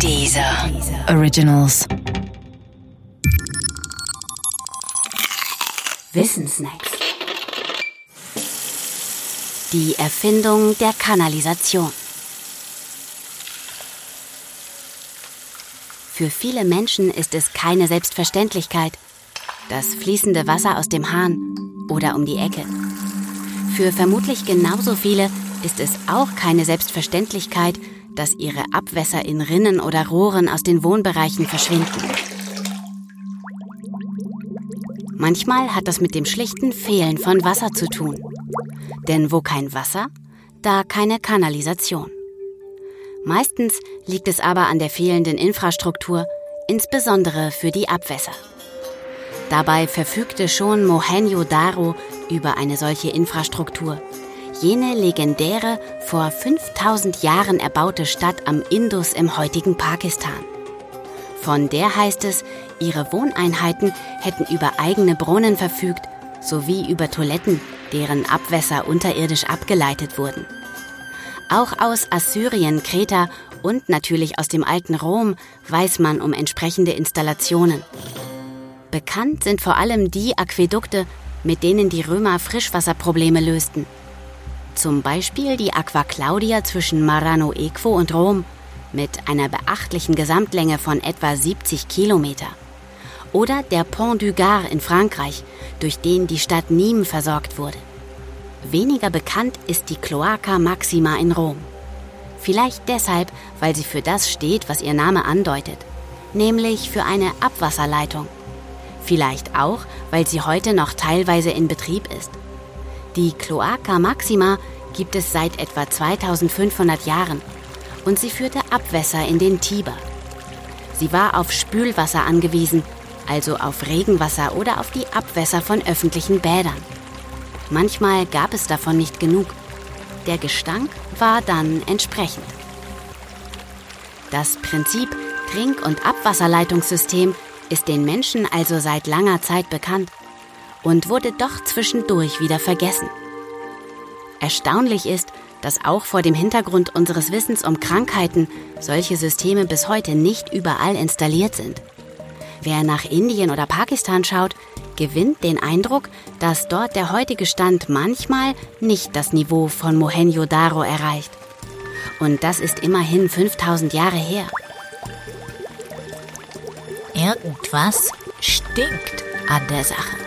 Dieser Originals. Wissensnacks. Die Erfindung der Kanalisation. Für viele Menschen ist es keine Selbstverständlichkeit, das fließende Wasser aus dem Hahn oder um die Ecke. Für vermutlich genauso viele ist es auch keine Selbstverständlichkeit, dass ihre Abwässer in Rinnen oder Rohren aus den Wohnbereichen verschwinden. Manchmal hat das mit dem schlichten Fehlen von Wasser zu tun. Denn wo kein Wasser, da keine Kanalisation. Meistens liegt es aber an der fehlenden Infrastruktur, insbesondere für die Abwässer. Dabei verfügte schon Mohenjo-Daro über eine solche Infrastruktur. Jene legendäre, vor 5000 Jahren erbaute Stadt am Indus im heutigen Pakistan. Von der heißt es, ihre Wohneinheiten hätten über eigene Brunnen verfügt, sowie über Toiletten, deren Abwässer unterirdisch abgeleitet wurden. Auch aus Assyrien, Kreta und natürlich aus dem alten Rom weiß man um entsprechende Installationen. Bekannt sind vor allem die Aquädukte, mit denen die Römer Frischwasserprobleme lösten. Zum Beispiel die Aqua Claudia zwischen Marano Equo und Rom mit einer beachtlichen Gesamtlänge von etwa 70 Kilometer. Oder der Pont du Gard in Frankreich, durch den die Stadt Nîmes versorgt wurde. Weniger bekannt ist die Cloaca Maxima in Rom. Vielleicht deshalb, weil sie für das steht, was ihr Name andeutet, nämlich für eine Abwasserleitung. Vielleicht auch, weil sie heute noch teilweise in Betrieb ist. Die Cloaca Maxima gibt es seit etwa 2500 Jahren und sie führte Abwässer in den Tiber. Sie war auf Spülwasser angewiesen, also auf Regenwasser oder auf die Abwässer von öffentlichen Bädern. Manchmal gab es davon nicht genug. Der Gestank war dann entsprechend. Das Prinzip Trink- und Abwasserleitungssystem ist den Menschen also seit langer Zeit bekannt und wurde doch zwischendurch wieder vergessen. Erstaunlich ist, dass auch vor dem Hintergrund unseres Wissens um Krankheiten solche Systeme bis heute nicht überall installiert sind. Wer nach Indien oder Pakistan schaut, gewinnt den Eindruck, dass dort der heutige Stand manchmal nicht das Niveau von Mohenjo-Daro erreicht. Und das ist immerhin 5000 Jahre her. Irgendwas stinkt an der Sache.